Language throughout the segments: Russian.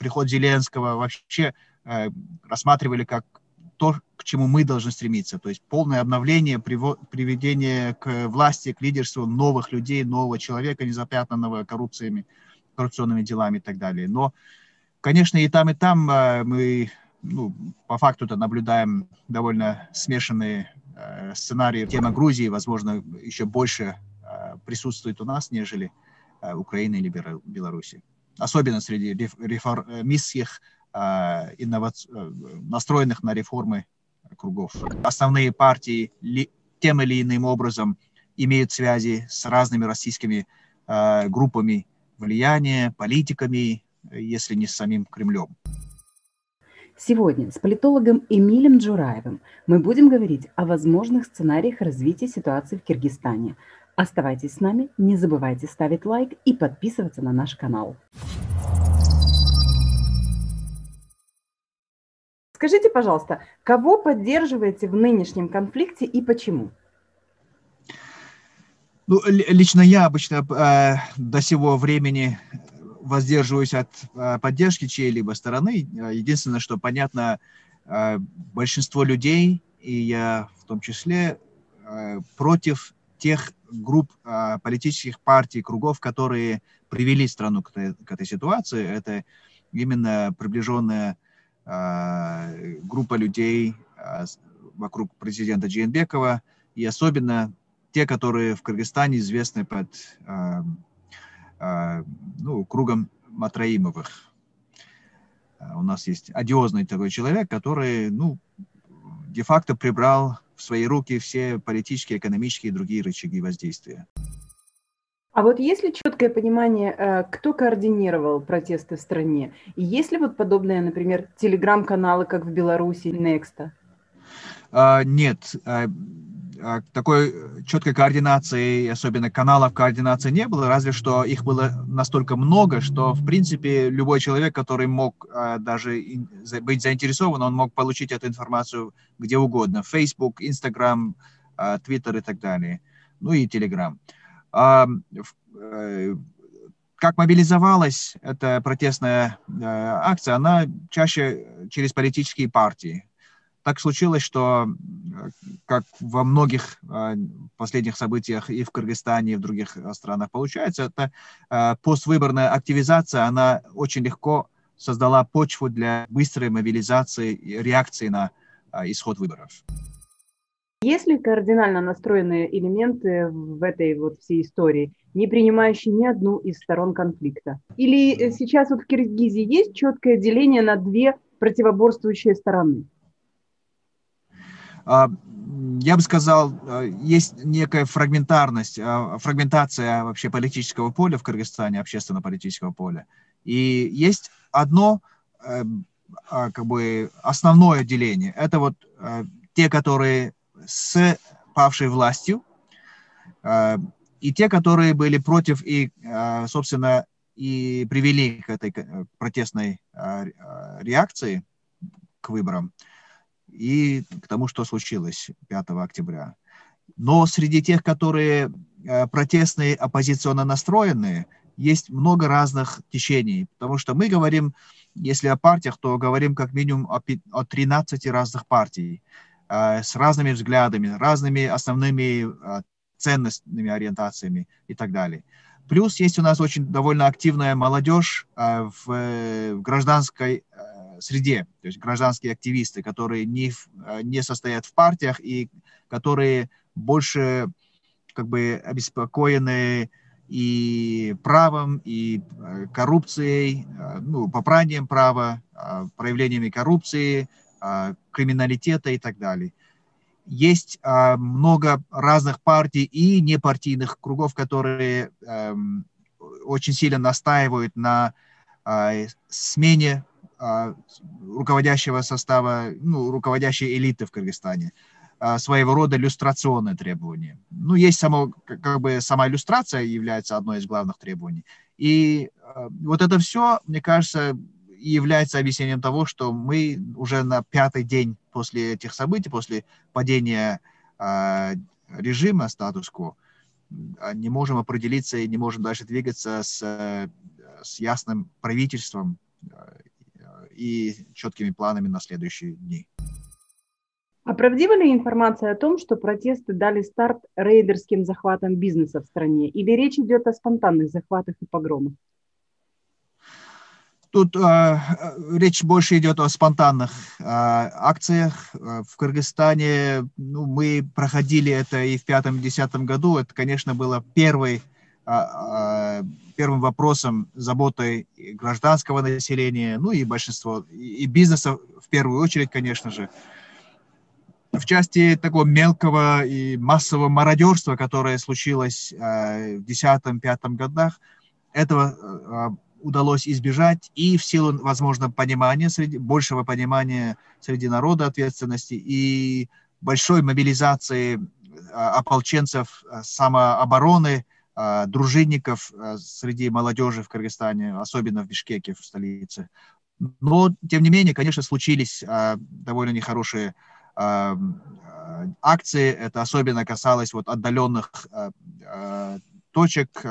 приход Зеленского вообще э, рассматривали как то, к чему мы должны стремиться, то есть полное обновление, приведение к власти, к лидерству новых людей, нового человека, незапятнанного коррупциями, коррупционными делами и так далее. Но, конечно, и там, и там э, мы ну, по факту-то наблюдаем довольно смешанные э, сценарии. Тема Грузии, возможно, еще больше э, присутствует у нас, нежели э, Украины или Беларуси. Особенно среди реформистских, э, инноваци... Э, настроенных на реформы кругов. Основные партии тем или иным образом имеют связи с разными российскими э, группами влияния, политиками, если не с самим Кремлем. Сегодня с политологом Эмилем Джураевым мы будем говорить о возможных сценариях развития ситуации в Киргизстане. Оставайтесь с нами, не забывайте ставить лайк и подписываться на наш канал. Скажите, пожалуйста, кого поддерживаете в нынешнем конфликте и почему? Ну, лично я обычно э, до сего времени воздерживаюсь от э, поддержки чьей-либо стороны. Э, единственное, что понятно, э, большинство людей, и я в том числе, против тех групп политических партий, кругов, которые привели страну к этой, к этой ситуации. Это именно приближенная группа людей вокруг президента Джейнбекова, и особенно те, которые в Кыргызстане известны под а, ну, кругом Матраимовых. А, у нас есть одиозный такой человек, который, ну, де-факто прибрал в свои руки все политические, экономические и другие рычаги воздействия. А вот есть ли четкое понимание, э, кто координировал протесты в стране? И есть ли вот подобные, например, телеграм-каналы, как в Беларуси, Некста? Нет, а, такой четкой координации, особенно каналов координации не было, разве что их было настолько много, что, в принципе, любой человек, который мог а, даже быть заинтересован, он мог получить эту информацию где угодно. Facebook, Instagram, а, Twitter и так далее. Ну и Telegram. Э, как мобилизовалась эта протестная акция? Она чаще через политические партии так случилось, что, э, как во многих э, последних событиях и в Кыргызстане, и в других э, странах получается, это поствыборная активизация, она очень легко создала почву для быстрой мобилизации и реакции на исход выборов. Есть ли кардинально настроенные элементы в этой вот всей истории, не принимающие ни одну из сторон конфликта? Или сейчас вот в Киргизии есть четкое деление на две противоборствующие стороны? А, я бы сказал, а, есть некая фрагментарность, а, фрагментация вообще политического поля в Кыргызстане, общественно-политического поля. И есть одно как бы основное деление. Это вот те, которые с павшей властью, и те, которые были против и, собственно, и привели к этой протестной реакции к выборам и к тому, что случилось 5 октября. Но среди тех, которые э, протестные, оппозиционно настроенные, есть много разных течений, потому что мы говорим, если о партиях, то говорим как минимум о, о 13 разных партий э, с разными взглядами, разными основными э, ценностными ориентациями и так далее. Плюс есть у нас очень довольно активная молодежь в, гражданской среде, то есть гражданские активисты, которые не, э, не состоят в партиях и которые больше как бы обеспокоены и правом, и э, коррупцией, э, ну, попранием права, проявлениями коррупции, криминалитета и так далее. Есть много разных партий и непартийных кругов, которые эм, очень сильно настаивают на смене руководящего состава, ну, руководящей элиты в Кыргызстане, а, своего рода иллюстрационные требования. Ну, есть само, как бы сама иллюстрация является одной из главных требований. И а, вот это все, мне кажется, является объяснением того, что мы уже на пятый день после этих событий, после падения режима статус-кво, не можем определиться и не можем дальше двигаться с, с ясным правительством и четкими планами на следующие дни. А правдива ли информация о том, что протесты дали старт рейдерским захватам бизнеса в стране? Или речь идет о спонтанных захватах и погромах? Тут э, речь больше идет о спонтанных э, акциях. В Кыргызстане ну, мы проходили это и в пятом-десятом году. Это, конечно, было первый, первым вопросом заботой гражданского населения, ну и большинство, и бизнеса в первую очередь, конечно же. В части такого мелкого и массового мародерства, которое случилось э, в десятом-пятом годах, этого удалось избежать и в силу, возможно, понимания, среди, большего понимания среди народа ответственности и большой мобилизации а, ополченцев а, самообороны, а, дружинников среди молодежи в Кыргызстане, особенно в Бишкеке, в столице. Но, тем не менее, конечно, случились довольно нехорошие акции. Это особенно касалось вот отдаленных точек,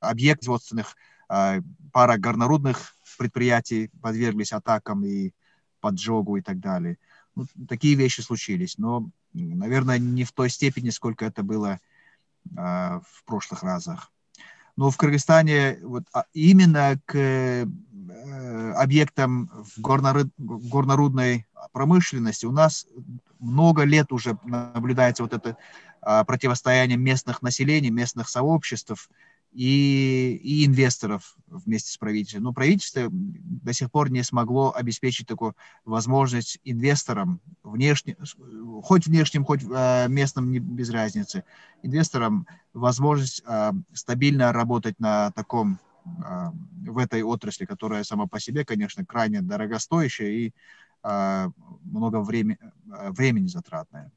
объектов производственных а, пара горнорудных предприятий подверглись атакам и поджогу и так далее. Ну, такие вещи случились, но, наверное, не в той степени, сколько это было а, в прошлых разах. Но в Кыргызстане вот, а, именно к э, объектам в горнорud, горнорудной промышленности у нас много лет уже наблюдается вот это противостояние местных населений, местных сообществ, и, и инвесторов вместе с правительством. Но правительство до сих пор не смогло обеспечить такую возможность инвесторам, внешне, хоть внешним, хоть э, местным, не, без разницы, инвесторам возможность э, стабильно работать на таком, э, в этой отрасли, которая сама по себе, конечно, крайне дорогостоящая и много времени, времени затратная.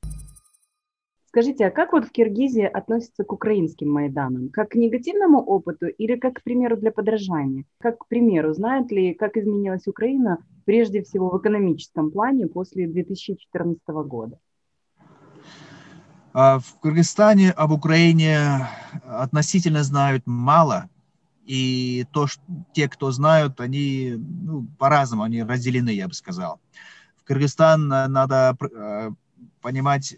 Скажите, а как вот в Киргизии относятся к украинским Майданам? Как к негативному опыту или как к примеру для подражания? Как к примеру, знают ли, как изменилась Украина прежде всего в экономическом плане после 2014 года? А в Кыргызстане об Украине относительно знают мало, и то, что те, кто знают, они ну, по-разному, они разделены, я бы сказал. В Кыргызстан надо э, понимать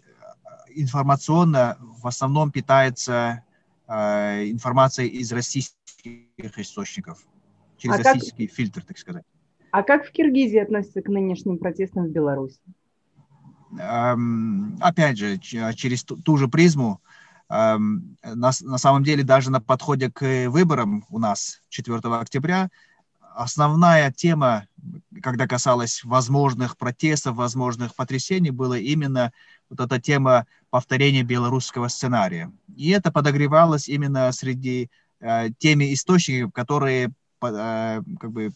информационно в основном питается э, информацией из российских источников, через а российский как, фильтр, так сказать. А как в Киргизии относятся к нынешним протестам в Беларуси? Эм, опять же, через ту, ту же призму, эм, на, на самом деле даже на подходе к выборам у нас 4 октября основная тема, когда касалась возможных протестов, возможных потрясений, была именно вот эта тема повторения белорусского сценария. И это подогревалось именно среди э, теми источников, которые э, как бы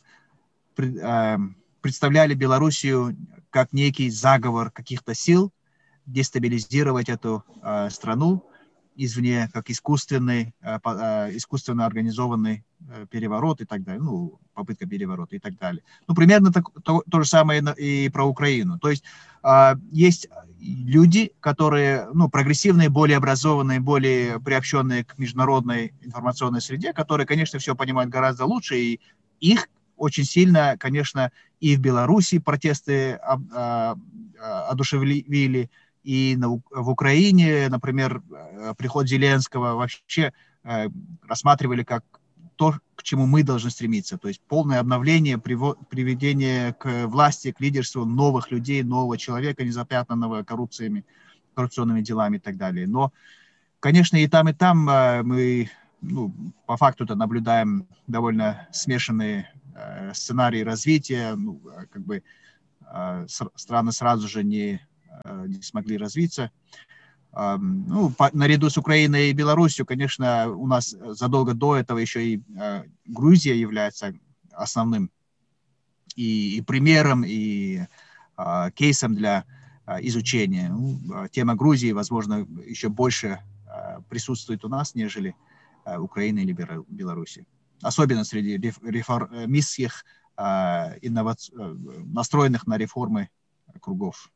пред, э, представляли Белоруссию как некий заговор каких-то сил дестабилизировать эту э, страну извне, как искусственный, э, э, искусственно организованный э, переворот и так далее, ну, попытка переворота и так далее. Ну, примерно так, то, то же самое и про Украину. То есть а, есть люди, которые, ну, прогрессивные, более образованные, более приобщенные к международной информационной среде, которые, конечно, все понимают гораздо лучше, и их очень сильно, конечно, и в Беларуси протесты а, а, одушевили, и на, в Украине, например, э, приход Зеленского вообще э, рассматривали как то, к чему мы должны стремиться, то есть полное обновление, приведение к власти, к лидерству новых людей, нового человека, незапятнанного коррупциями, коррупционными делами и так далее. Но, конечно, и там, и там э, мы ну, по факту-то наблюдаем довольно смешанные сценарии развития, ну, как бы страны сразу же не не смогли развиться. Ну, по, наряду с Украиной и Беларусью, конечно, у нас задолго до этого еще и э, Грузия является основным и, и примером, и э, кейсом для э, изучения. Ну, а тема Грузии, возможно, еще больше э, присутствует у нас, нежели э, Украина или Беларуси. Особенно среди реформистских, э, инноваци... Э, настроенных на реформы кругов.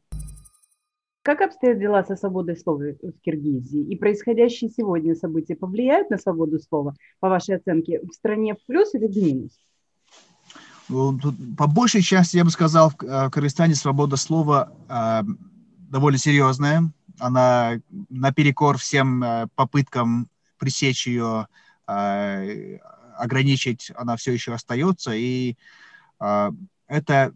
Как обстоят дела со свободой слова в Киргизии? И происходящие сегодня события повлияют на свободу слова, по вашей оценке, в стране в плюс или в минус? Ну, по большей части, я бы сказал, в Кыргызстане свобода слова довольно серьезная. Она наперекор всем попыткам пресечь ее, ограничить, она все еще остается. И это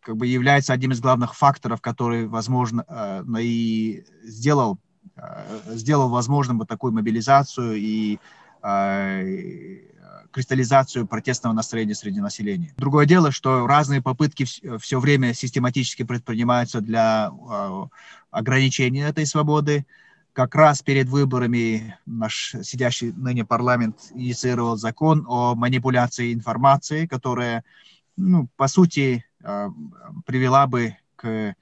как бы является одним из главных факторов, который, возможно, э, и сделал, э, сделал возможным вот такую мобилизацию и э, кристаллизацию протестного настроения среди населения. Другое дело, что разные попытки все время систематически предпринимаются для ограничения этой свободы. Как раз перед выборами наш сидящий ныне парламент инициировал закон о манипуляции информацией, которая, ну, по сути, привела бы к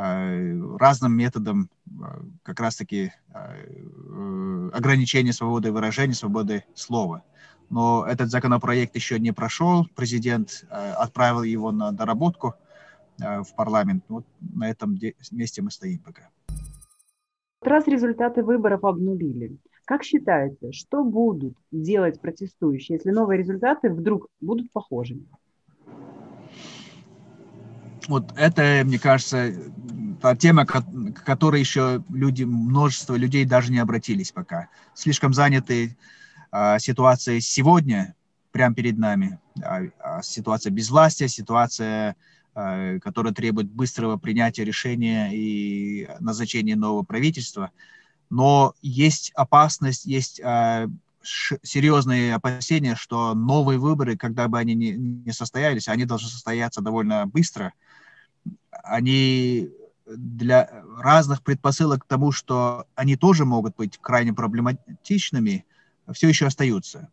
а, разным методам а, как раз-таки э, ограничения свободы выражения, свободы слова. Но этот законопроект еще не прошел, президент отправил его на доработку в парламент. Вот на этом месте мы стоим пока. Раз результаты выборов обнулили, как считаете, что будут делать протестующие, если новые результаты вдруг будут похожими? Вот это, мне кажется, та тема, к которой еще люди, множество людей даже не обратились пока. Слишком заняты а, ситуацией сегодня, прямо перед нами. А, а ситуация безвластия, ситуация, а, которая требует быстрого принятия решения и назначения нового правительства. Но есть опасность, есть а, серьезные опасения, что новые выборы, когда бы они не, не состоялись, они должны состояться довольно быстро – они для разных предпосылок к тому, что они тоже могут быть крайне проблематичными, все еще остаются.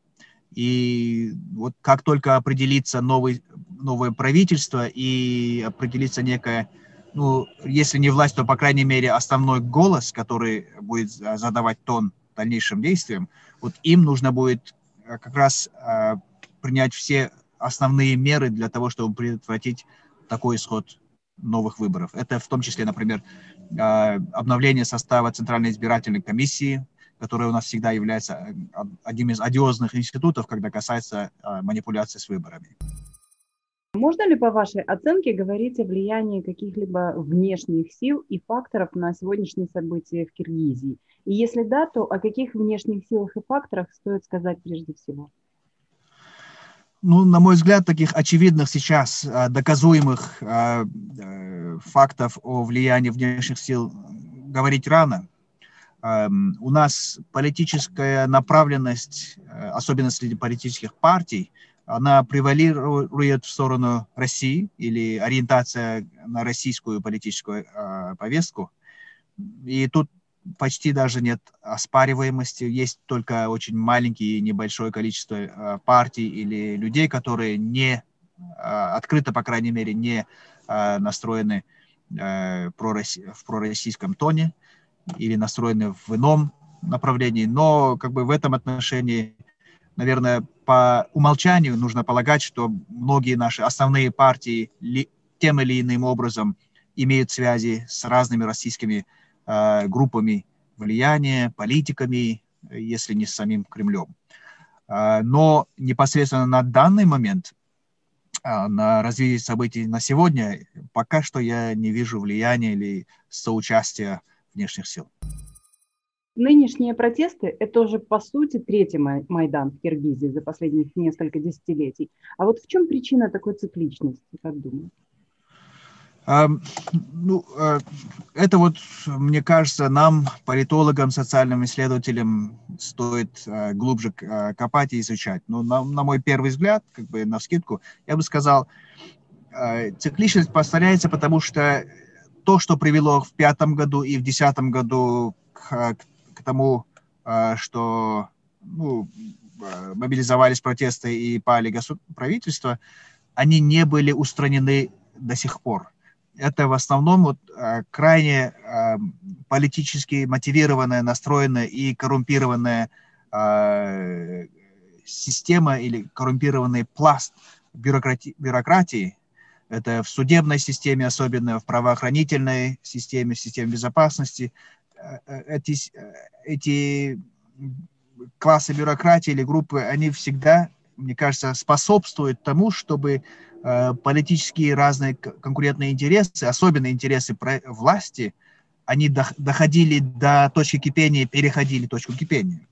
И вот как только определится новый, новое правительство и определится некая, ну, если не власть, то, по крайней мере, основной голос, который будет задавать тон дальнейшим действиям, вот им нужно будет э, как раз э, принять все основные меры для того, чтобы предотвратить такой исход новых выборов. Это в том числе, например, а, обновление состава Центральной избирательной комиссии, которая у нас всегда является э, одним из одиозных институтов, когда касается а, манипуляции с выборами. Можно ли, по вашей оценке, говорить о влиянии каких-либо внешних сил и факторов на сегодняшние события в Киргизии? И если да, то о каких внешних силах и факторах стоит сказать прежде всего? Ну, на мой взгляд, таких очевидных сейчас а, доказуемых а, э, фактов о влиянии внешних сил говорить рано. У нас политическая направленность, э, особенно среди политических партий, она превалирует в сторону России или ориентация на российскую политическую а, повестку. И тут почти даже нет оспариваемости, есть только очень маленькие небольшое количество э, партий или людей, которые не э, открыто, по крайней мере, не э, настроены в пророссийском тоне или настроены в ином направлении, но как бы в этом отношении, наверное, по умолчанию нужно полагать, что многие наши основные партии тем или иным образом имеют связи с разными российскими Э, группами влияния, политиками, если не с самим Кремлем. Э, но непосредственно на данный момент, э, на развитие событий на сегодня, пока что я не вижу влияния или соучастия внешних сил. Нынешние протесты – это уже, по сути, третий Майдан в Киргизии за последних несколько десятилетий. А вот в чем причина такой цикличности, как думаете? Ну, э, это вот, мне кажется, нам, политологам, социальным исследователям, стоит э, глубже э, копать и изучать. Но на, на мой первый взгляд, как бы на скидку, я бы сказал, цикличность повторяется, потому что то, что привело в пятом году и в десятом году к, к тому, что ну, мобилизовались протесты и пали правительства, они не были устранены до сих пор это в основном вот, э, крайне э, политически мотивированная, настроенная и коррумпированная э, система или коррумпированный пласт бюрократи бюрократии. Это в судебной системе, особенно в правоохранительной системе, в системе безопасности. Эти, эти классы бюрократии или группы, они всегда мне кажется, способствует тому, чтобы э, политические разные конкурентные интересы, особенно интересы власти, они доходили до точки кипения, переходили точку кипения.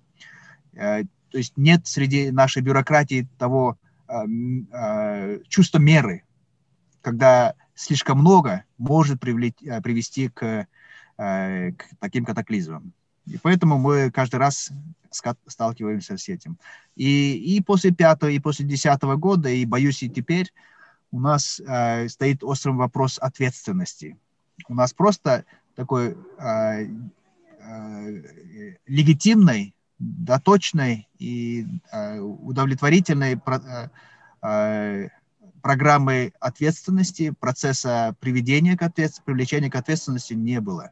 Э, то есть нет среди нашей бюрократии того чувства меры, когда слишком много может привести к, к таким катаклизмам. И поэтому мы каждый раз сталкиваемся с этим. И, и после пятого, и после десятого года, и боюсь и теперь, у нас э, стоит острый вопрос ответственности. У нас просто такой э, э, легитимной, доточной и э, удовлетворительной про, э, программы ответственности, процесса приведения к ответственности, привлечения к ответственности не было.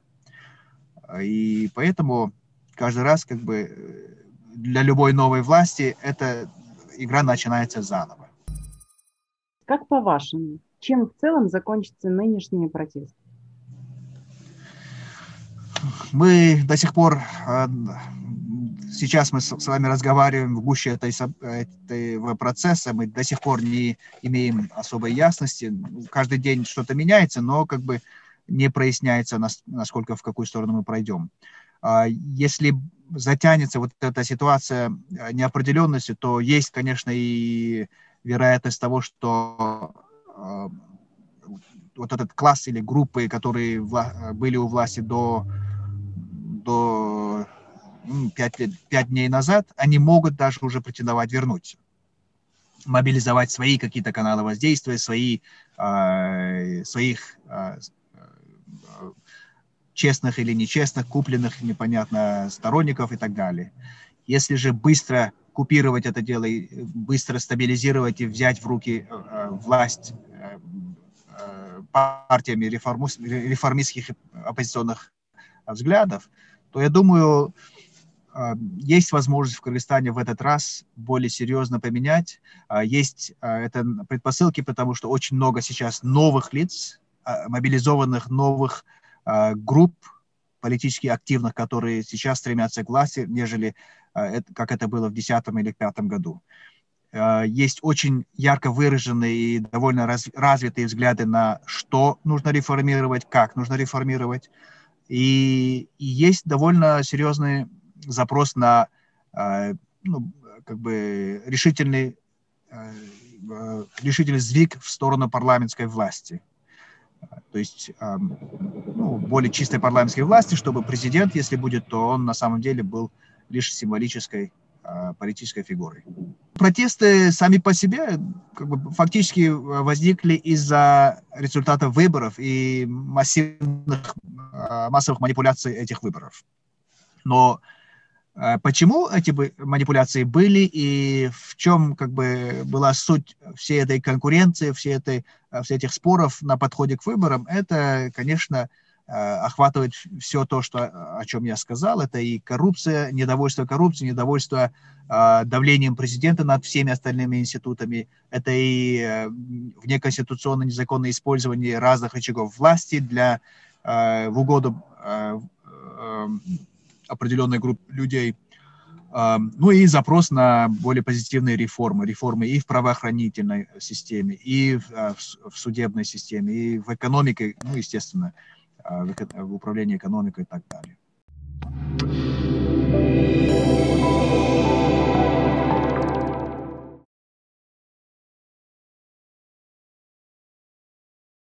И поэтому каждый раз как бы э, для любой новой власти эта игра начинается заново. Как по-вашему, чем в целом закончится нынешний протест? Мы до сих пор, э, сейчас мы с вами разговариваем в гуще этого процесса, мы до сих пор не имеем особой ясности. Каждый день что-то меняется, но как бы не проясняется, насколько, в какую сторону мы пройдем. А если затянется вот эта ситуация э, неопределенности, то есть, конечно, и вероятность того, что э, вот этот класс или группы, которые были у власти до, до 5, лет, 5 дней назад, они могут даже уже претендовать вернуться мобилизовать свои какие-то каналы воздействия, свои, э, своих честных или нечестных, купленных, непонятно, сторонников и так далее. Если же быстро купировать это дело, и быстро стабилизировать и взять в руки э, э власть э, э, партиями реформистских оппозиционных взглядов, то я думаю, э, есть возможность в Кыргызстане в этот раз более серьезно поменять. Э, есть это предпосылки, потому что очень много сейчас новых лиц, мобилизованных новых групп политически активных, которые сейчас стремятся к власти, нежели а, как это было в 2010 или 2005 году. А, есть очень ярко выраженные и довольно развитые взгляды на что нужно реформировать, как нужно реформировать. И, есть довольно серьезный запрос на ну, как бы решительный, решительный сдвиг в сторону парламентской власти то есть ну, более чистой парламентской власти, чтобы президент, если будет, то он на самом деле был лишь символической а, политической фигурой. Протесты сами по себе как бы, фактически возникли из-за результатов выборов и массивных, а, массовых манипуляций этих выборов. Но почему эти манипуляции были и в чем как бы была суть всей этой конкуренции, всей этой, а, всех этих споров на подходе к выборам, это, конечно, а, охватывает все то, что, о чем я сказал. Это и коррупция, недовольство коррупцией, недовольство давлением президента над всеми остальными институтами. Это и внеконституционное незаконное использование разных рычагов власти для, в угоду определенной группы людей. Ну и запрос на более позитивные реформы. Реформы и в правоохранительной системе, и в, а, судебной системе, и в экономике, ну, естественно, а, в управлении экономикой и так далее.